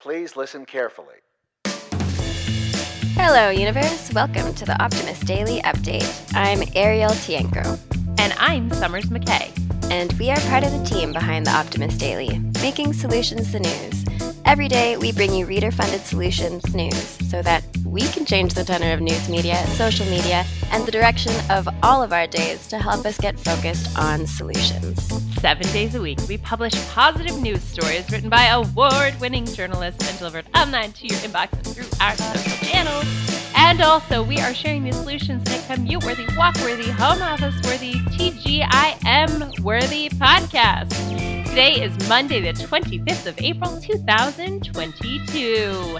Please listen carefully. Hello, universe. Welcome to the Optimist Daily Update. I'm Ariel Tienko. And I'm Summers McKay. And we are part of the team behind the Optimist Daily, making solutions the news. Every day, we bring you reader funded solutions news so that we can change the tenor of news media, social media, and the direction of all of our days to help us get focused on solutions. Seven days a week, we publish positive news stories written by award winning journalists and delivered online to your inbox and through our social channels. And also, we are sharing the solutions that commute worthy, walk worthy, home office worthy, TGIM worthy podcast. Today is Monday, the 25th of April, 2022.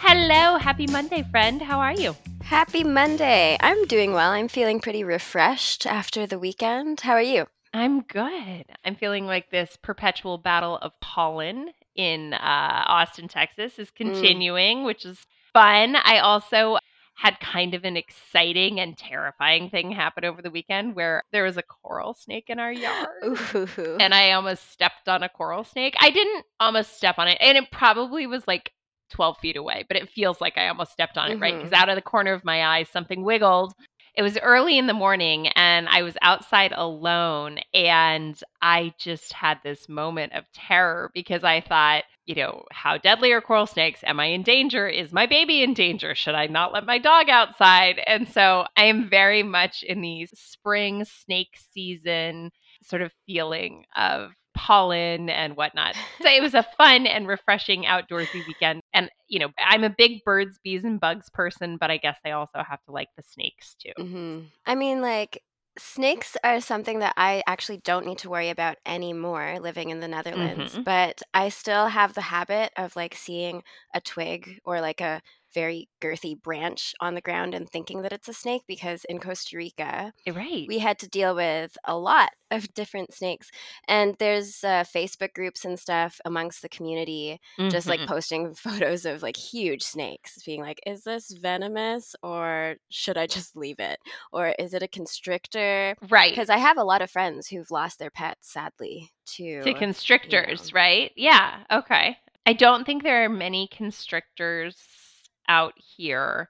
Hello, happy Monday, friend. How are you? Happy Monday. I'm doing well. I'm feeling pretty refreshed after the weekend. How are you? I'm good. I'm feeling like this perpetual battle of pollen in uh, Austin, Texas is continuing, mm. which is fun. I also had kind of an exciting and terrifying thing happen over the weekend where there was a coral snake in our yard. Ooh. And I almost stepped on a coral snake. I didn't almost step on it, and it probably was like 12 feet away, but it feels like I almost stepped on it, mm-hmm. right? Because out of the corner of my eye, something wiggled. It was early in the morning and I was outside alone. And I just had this moment of terror because I thought, you know, how deadly are coral snakes? Am I in danger? Is my baby in danger? Should I not let my dog outside? And so I am very much in the spring snake season sort of feeling of pollen and whatnot. So it was a fun and refreshing outdoorsy weekend. And, you know, I'm a big birds, bees, and bugs person, but I guess I also have to like the snakes too. Mm-hmm. I mean, like, snakes are something that I actually don't need to worry about anymore living in the Netherlands, Mhm. but I still have the habit of like seeing a twig or like a very girthy branch on the ground and thinking that it's a snake because in Costa Rica, Right. we had to deal with a lot of different snakes. And there's uh, Facebook groups and stuff amongst the community just like Mhm. posting photos of like huge snakes, being like, is this venomous or should I just leave it? Or is it a constrictor? Right. Because I have a lot of friends who've lost their pets, sadly, to. To constrictors, right? Yeah. Okay. I don't think there are many constrictors out here.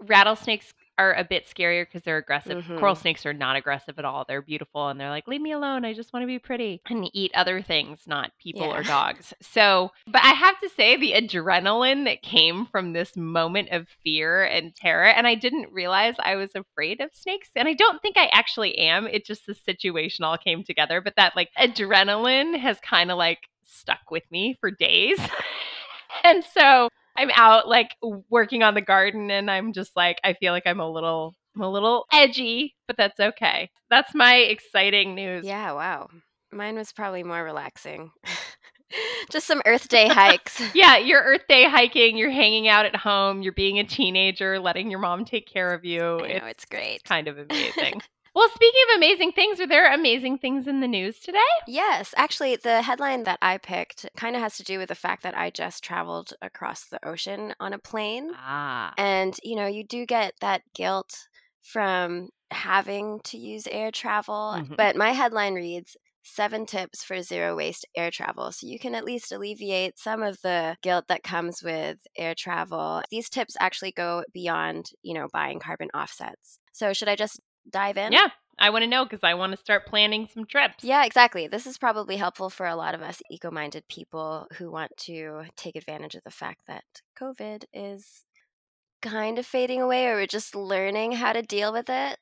Rattlesnakes are a bit scarier because they're aggressive. Coral Mhm. snakes are not aggressive at all. They're beautiful and they're like, leave me alone. I just want to be pretty and eat other things, not people or dogs. So, but I have to say, the adrenaline that came from this moment of fear and terror, and I didn't realize I was afraid of snakes. And I don't think I actually am. It just the situation all came together. But that like adrenaline has kind of like stuck with me for days. and so I'm out like working on the garden and I'm just like I feel like I'm a little I'm a little edgy, but that's okay. That's my exciting news. Yeah, wow. Mine was probably more relaxing. just some Earth Day hikes. Yeah, you're Earth Day hiking, you're hanging out at home, you're being a teenager, letting your mom take care of you. I know, it's great. kind of amazing. Well, speaking of amazing things, are there amazing things in the news today? Yes, actually, the headline that I picked kind of has to do with the fact that I just traveled across the ocean on a plane. Ah. And, you know, you do get that guilt from having to use air travel. Mhm. But my headline reads Seven tips for zero waste air travel. So you can at least alleviate some of the guilt that comes with air travel. These tips actually go beyond, you know, buying carbon offsets. So should I just dive in? Yeah, I want to know because I want to start planning some trips. Yeah, exactly. This is probably helpful for a lot of us eco minded people who want to take advantage of the fact that COVID is kind of fading away or we're just learning how to deal with it.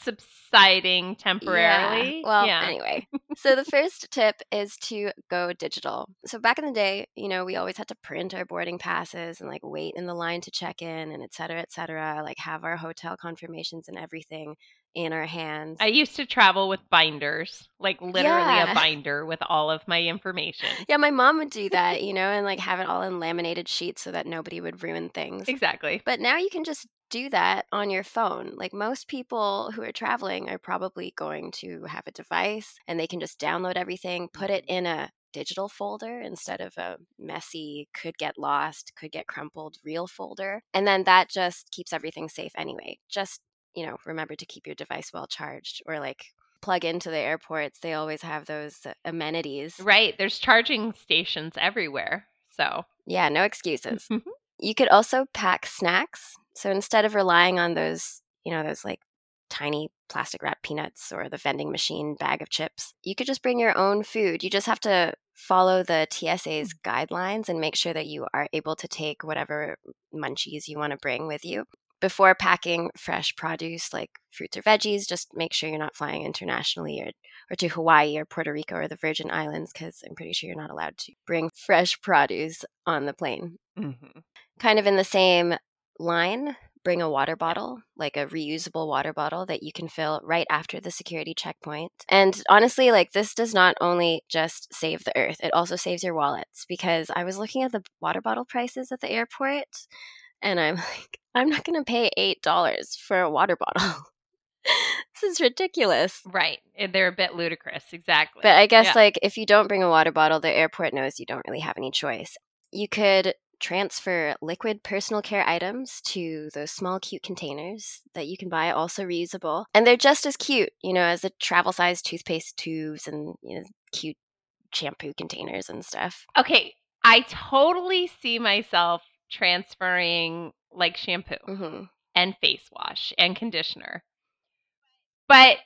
Subsiding temporarily. Yeah. Well, yeah. anyway. so the first tip is to go digital. So back in the day, you know, we always had to print our boarding passes and like wait in the line to check in and et cetera, et cetera, like have our hotel confirmations and everything in our hands. I used to travel with binders, like literally Yeah. a binder with all of my information. Yeah, my mom would do that, you know, and like have it all in laminated sheets so that nobody would ruin things. Exactly. But now you can just do that on your phone. Like most people who are traveling are probably going to have a device and they can just download everything, put it in a digital folder instead of a messy, could get lost, could get crumpled real folder. And then that just keeps everything safe anyway. Just, you know, remember to keep your device well charged or like plug into the airports. They always have those uh, amenities. Right. There's charging stations everywhere. So Yeah, no excuses. you could also pack snacks. So instead of relying on those, you know, those like tiny plastic wrap peanuts or the vending machine bag of chips, you could just bring your own food. You just have to follow the TSA's Mm. guidelines and make sure that you are able to take whatever munchies you want to bring with you. Before packing fresh produce like fruits or veggies, just make sure you're not flying internationally or, or to Hawaii or Puerto Rico or the Virgin Islands because I'm pretty sure you're not allowed to bring fresh produce on the plane. Mhm. Kind of in the same line, bring a water bottle, like a reusable water bottle that you can fill right after the security checkpoint. And honestly, like this does not only just save the earth, it also saves your wallets because I was looking at the water bottle prices at the airport and I'm like, I'm not going to pay $8 for a water bottle. this is ridiculous. Right. They're a bit ludicrous. Exactly. But I guess Yeah. like if you don't bring a water bottle, the airport knows you don't really have any choice. You could transfer liquid personal care items to those small cute containers that you can buy also reusable. And they're just as cute, you know, as the travel size toothpaste tubes and you know cute shampoo containers and stuff. Okay, I totally see myself transferring like shampoo hmm and face wash and conditioner. But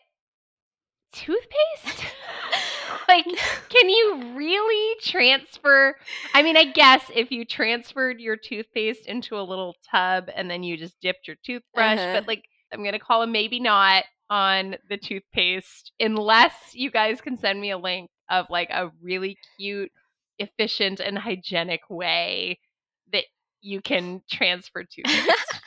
toothpaste? like can you really transfer I mean, I guess if you transferred your toothpaste into a little tub and then you just dipped your toothbrush, Uh-huh. but like I'm going to call a maybe not on the toothpaste unless you guys can send me a link of like a really cute, efficient and hygienic way you can transfer toothpaste.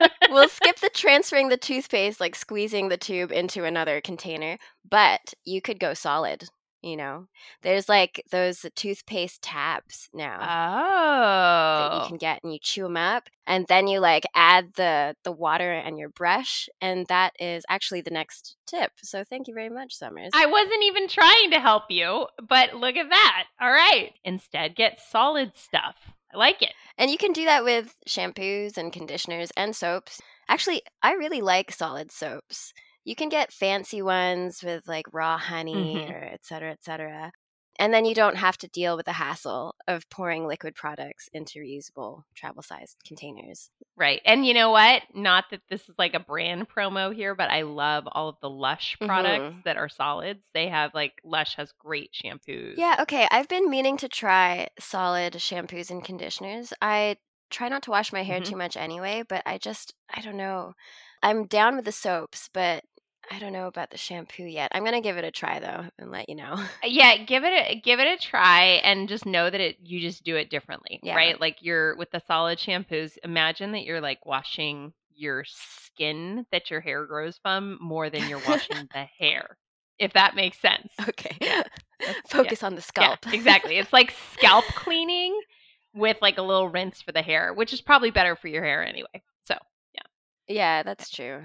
we'll skip the transferring the toothpaste, like squeezing the tube into another container, but you could go solid. You know, there's like those toothpaste tabs now that oh. you can get, and you chew them up, and then you like add the the water and your brush, and that is actually the next tip. So thank you very much, Summers. I wasn't even trying to help you, but look at that. All right. Instead, get solid stuff. I like it. And you can do that with shampoos and conditioners and soaps. Actually, I really like solid soaps. You can get fancy ones with like raw honey Mhm. or et cetera, et cetera. And then you don't have to deal with the hassle of pouring liquid products into reusable travel sized containers. Right. And you know what? Not that this is like a brand promo here, but I love all of the Lush products that are solids. They have like Lush has great shampoos. Yeah, okay. I've been meaning to try solid shampoos and conditioners. I try not to wash my hair Mhm. too much anyway, but I just, I don't know. I'm down with the soaps, but I don't know about the shampoo yet. I'm going to give it a try though and let you know. Uh, yeah, give it a give it a try and just know that it you just do it differently, Yeah. right? Like you're with the solid shampoos, imagine that you're like washing your skin that your hair grows from more than you're washing the hair. If that makes sense. okay. Yeah. Focus on the scalp. Yeah, exactly. It's like scalp cleaning with like a little rinse for the hair, which is probably better for your hair anyway. So, yeah. Yeah, that's true.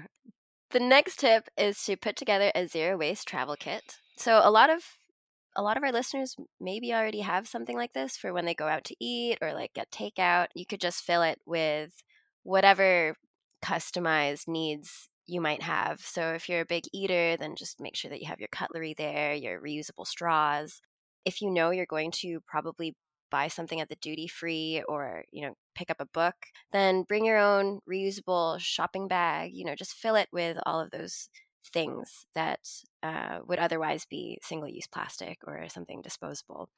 The next tip is to put together a zero waste travel kit. So a lot of a lot of our listeners maybe already have something like this for when they go out to eat or like get takeout. You could just fill it with whatever customized needs you might have. So if you're a big eater, then just make sure that you have your cutlery there, your reusable straws. If you know you're going to probably buy something at the duty free or, you know, pick up a book, then bring your own reusable shopping bag. You know, just fill it with all of those things that uh, would otherwise be single use plastic or something disposable.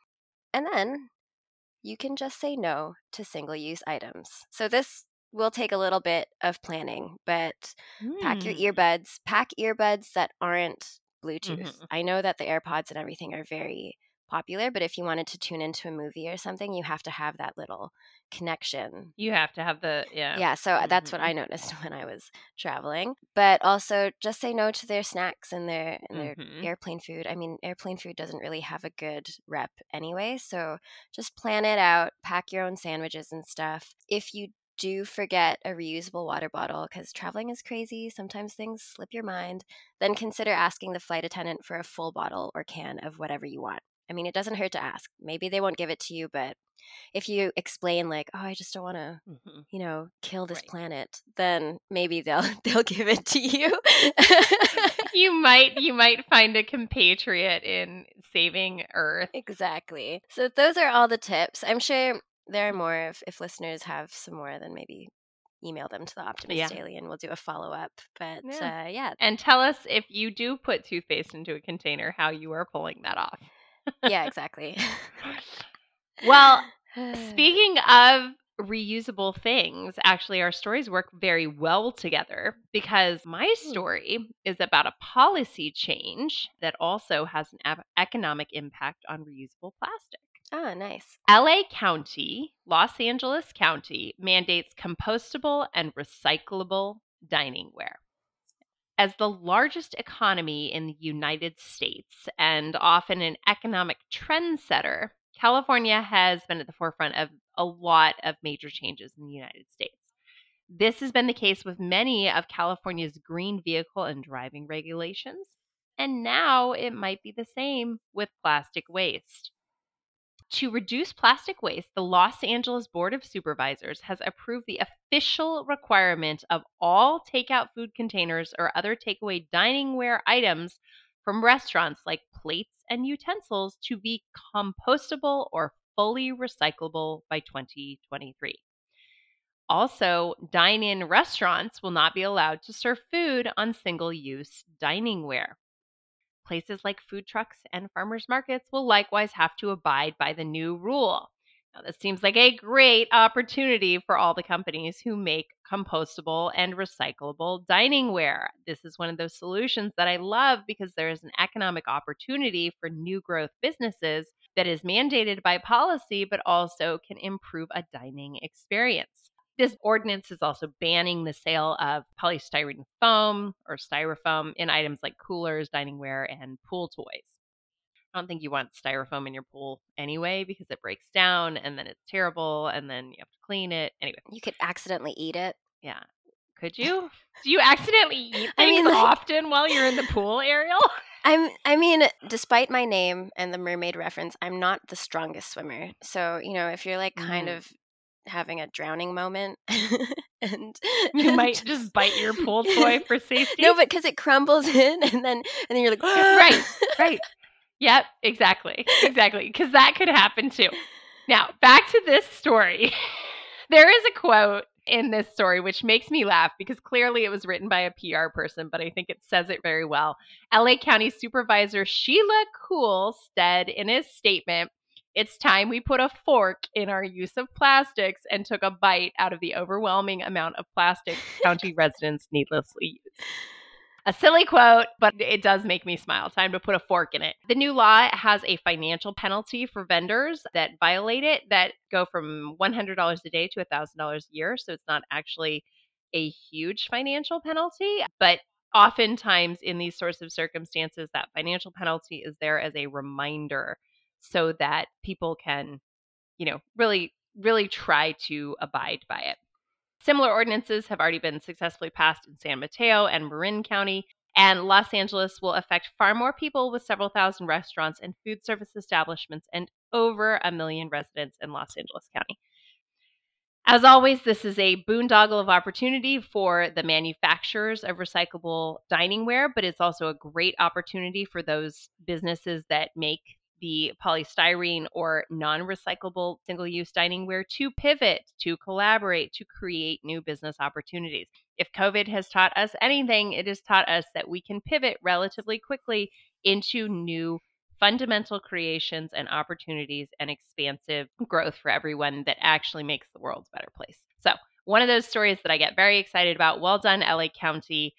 And then you can just say no to single use items. So this will take a little bit of planning, but pack your Mm. earbuds, pack earbuds that aren't Bluetooth. Mhm. I know that the AirPods and everything are very popular, but if you wanted to tune into a movie or something, you have to have that little connection. you have to have the yeah. Yeah, so that's what Mhm. I noticed when I was traveling. But also just say no to their snacks and their and their Mhm. airplane food. I mean, airplane food doesn't really have a good rep anyway, so just plan it out, pack your own sandwiches and stuff. If you do forget a reusable water bottle because traveling is crazy, sometimes things slip your mind, then consider asking the flight attendant for a full bottle or can of whatever you want. I mean, it doesn't hurt to ask. Maybe they won't give it to you, but if you explain like, "Oh, I just don't want to Mhm. you know, kill this Right. planet, then maybe they'll they'll give it to you. You might you might find a compatriot in saving Earth. exactly. So those are all the tips. I'm sure there are more. If, if listeners have some more, then maybe email them to the Optimist Yeah. Daily and we'll do a follow up. But Yeah. uh, yeah, And tell us if you do put toothpaste into a container, how you are pulling that off. Yeah, exactly. Well, Speaking of reusable things, actually, our stories work very well together because my Hmm. story is about a policy change that also has an economic impact on reusable plastic. oh, nice. LA County, Los Angeles County mandates compostable and recyclable dining ware. As the largest economy in the United States and often an economic trendsetter, California has been at the forefront of a lot of major changes in the United States. This has been the case with many of California's green vehicle and driving regulations, and now it might be the same with plastic waste. To reduce plastic waste, the Los Angeles Board of Supervisors has approved the official requirement of all takeout food containers or other takeaway diningware items from restaurants like plates and utensils to be compostable or fully recyclable by 2023. Also, dine in restaurants will not be allowed to serve food on single use diningware. Places like food trucks and farmers markets will likewise have to abide by the new rule. Now, this seems like a great opportunity for all the companies who make compostable and recyclable diningware. This is one of those solutions that I love because there is an economic opportunity for new growth businesses that is mandated by policy, but also can improve a dining experience. This ordinance is also banning the sale of polystyrene foam or styrofoam in items like coolers, diningware, and pool toys. I don't think you want styrofoam in your pool anyway because it breaks down and then it's terrible and then you have to clean it. Anyway, You could accidentally eat it. yeah. Could you? Do you accidentally eat things I mean, like- often while you're in the pool, Ariel? I'm I mean, despite my name and the mermaid reference, I'm not the strongest swimmer. So, you know, if you're like kind Mm. of having a drowning moment and You might just bite your pool toy for safety. No, but cuz it crumbles in and then and then you're like Right, right. Yep, exactly. Exactly. Because that could happen too. Now, back to this story. there is a quote in this story which makes me laugh because clearly it was written by a PR person, but I think it says it very well. LA County Supervisor Sheila Kuehl said in his statement, it's time we put a fork in our use of plastics and took a bite out of the overwhelming amount of plastic county residents needlessly use. A silly quote, but it does make me smile. Time to put a fork in it. The new law has a financial penalty for vendors that violate it that go from $100 a day to $1,000 a year. So it's not actually a huge financial penalty, but oftentimes in these sorts of circumstances, that financial penalty is there as a reminder so that people can, you know, really, really try to abide by it. Similar ordinances have already been successfully passed in San Mateo and Marin County, and Los Angeles will affect far more people with several thousand restaurants and food service establishments and over a million residents in Los Angeles County. As always, this is a boondoggle of opportunity for the manufacturers of recyclable diningware, but it's also a great opportunity for those businesses that make the polystyrene or non recyclable single use diningware to pivot, to collaborate, to create new business opportunities. If COVID has taught us anything, it has taught us that we can pivot relatively quickly into new fundamental creations and opportunities and expansive growth for everyone that actually makes the world a better place. So, one of those stories that I get very excited about. Well done, LA County.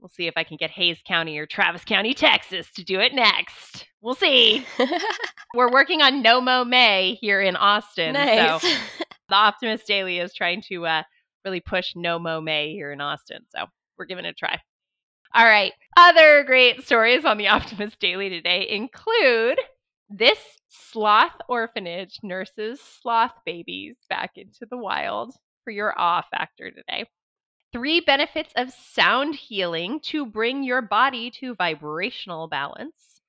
We'll see if I can get Hays County or Travis County, Texas to do it next. We'll see. We're working on No Mow May here in Austin. nice. So the Optimist Daily is trying to uh, really push No Mow May here in Austin. So we're giving it a try. All right. Other great stories on the Optimist Daily today include this sloth orphanage nurses sloth babies back into the wild for your awe factor today. Three benefits of sound healing to bring your body to vibrational balance.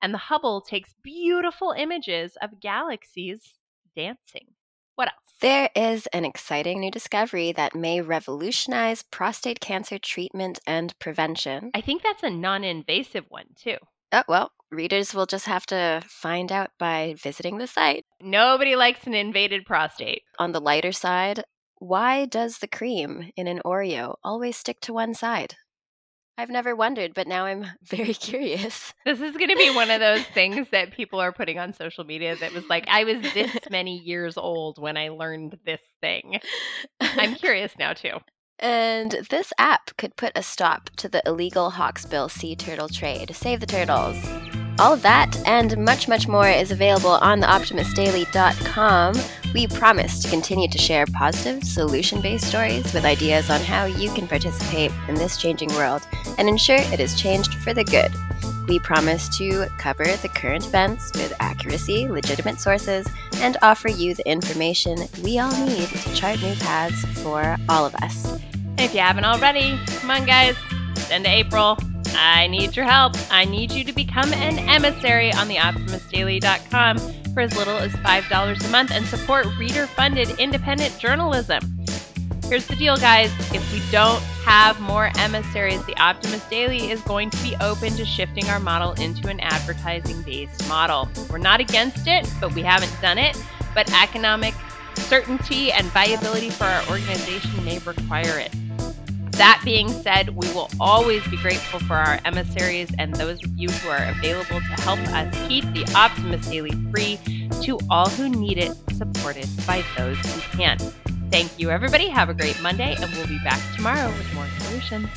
And the Hubble takes beautiful images of galaxies dancing. What else? There is an exciting new discovery that may revolutionize prostate cancer treatment and prevention. I think that's a non invasive one, too. Oh, well, readers will just have to find out by visiting the site. Nobody likes an invaded prostate. On the lighter side, why does the cream in an Oreo always stick to one side? I've never wondered, but now I'm very curious. This is going to be one of those things that people are putting on social media that was like, I was this many years old when I learned this thing. I'm curious now, too. And this app could put a stop to the illegal Hawksbill sea turtle trade. Save the turtles. All of that and much, much more is available on theoptimistdaily.com. We promise to continue to share positive, solution based stories with ideas on how you can participate in this changing world and ensure it is changed for the good. We promise to cover the current events with accuracy, legitimate sources, and offer you the information we all need to chart new paths for all of us. If you haven't already, come on, guys, send to April. I need your help. I need you to become an emissary on theoptimistdaily.com for as little as $5 a month and support reader funded independent journalism. Here's the deal, guys. If we don't have more emissaries, the Optimist Daily is going to be open to shifting our model into an advertising based model. We're not against it, but we haven't done it. But economic certainty and viability for our organization may require it. That being said, we will always be grateful for our emissaries and those of you who are available to help us keep the Optimist Daily free to all who need it, supported by those who can. Thank you, everybody. Have a great Monday, and we'll be back tomorrow with more solutions.